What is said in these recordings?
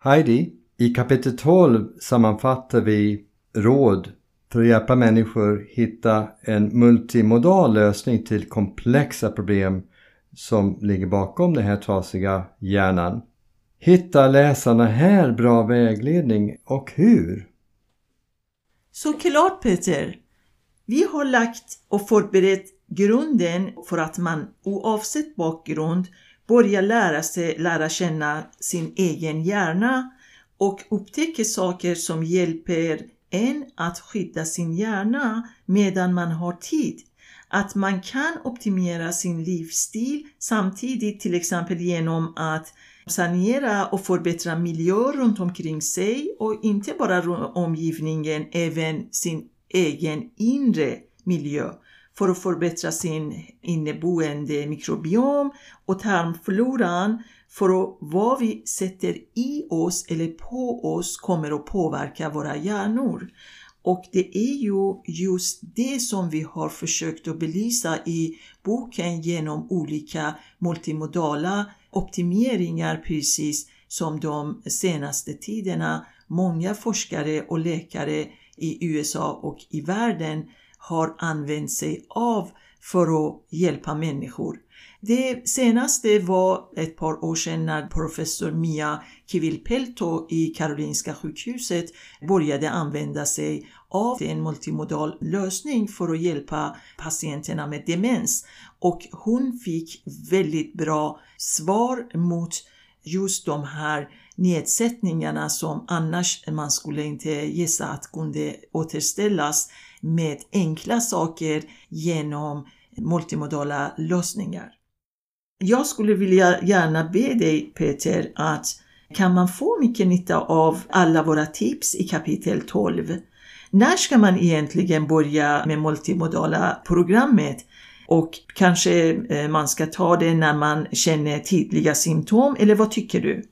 Heidi, i kapitel 12 sammanfattar vi råd för att hjälpa människor hitta en multimodal lösning till komplexa problem som ligger bakom den här trasiga hjärnan. Hittar läsarna här bra vägledning och hur? Såklart Peter! Vi har lagt och förberett grunden för att man oavsett bakgrund börjar lära sig lära känna sin egen hjärna och upptäcker saker som hjälper en att skydda sin hjärna medan man har tid. Att man kan optimera sin livsstil samtidigt till exempel genom att sanera och förbättra miljöer runt omkring sig och inte bara omgivningen, även sin egen inre miljö för att förbättra sin inneboende mikrobiom och tarmfloran för att vad vi sätter i oss eller på oss kommer att påverka våra hjärnor. Och det är ju just det som vi har försökt att belysa i boken genom olika multimodala optimeringar precis som de senaste tiderna många forskare och läkare i USA och i världen har använt sig av för att hjälpa människor. Det senaste var ett par år sedan när professor Mia Kivilpelto i Karolinska sjukhuset började använda sig av en multimodal lösning för att hjälpa patienterna med demens. Och hon fick väldigt bra svar mot just de här nedsättningarna som annars man skulle inte gissa att kunde återställas med enkla saker genom multimodala lösningar. Jag skulle vilja gärna be dig Peter att kan man få mycket nytta av alla våra tips i kapitel 12? När ska man egentligen börja med multimodala programmet? Och kanske eh, man ska ta det när man känner tydliga symptom, eller vad tycker du?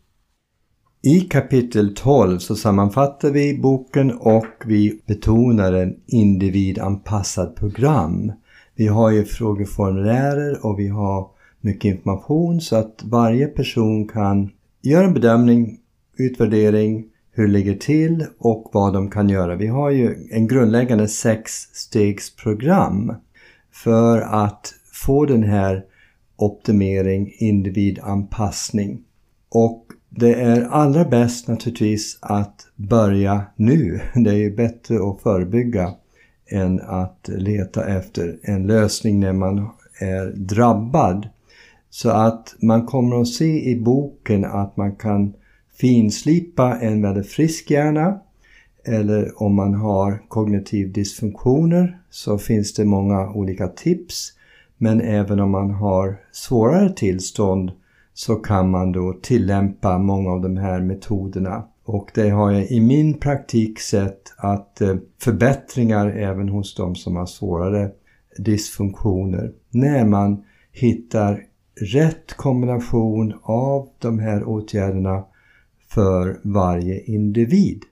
I kapitel 12 så sammanfattar vi boken och vi betonar en individanpassad program. Vi har ju frågeformulärer och vi har mycket information så att varje person kan göra en bedömning, utvärdering, hur det ligger till och vad de kan göra. Vi har ju en grundläggande sexstegsprogram för att få den här optimering, individanpassning. Och det är allra bäst naturligtvis att börja nu. Det är ju bättre att förebygga än att leta efter en lösning när man är drabbad. Så att man kommer att se i boken att man kan finslipa en väldigt frisk hjärna. Eller om man har kognitiv dysfunktioner så finns det många olika tips. Men även om man har svårare tillstånd så kan man då tillämpa många av de här metoderna. Och det har jag i min praktik sett att eh, förbättringar även hos de som har svårare dysfunktioner när man hittar rätt kombination av de här åtgärderna för varje individ.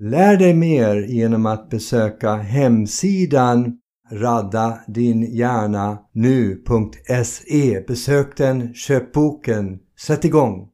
Lär dig mer genom att besöka hemsidan raddadinhjarnanu.se Besök den, köp boken, sätt igång!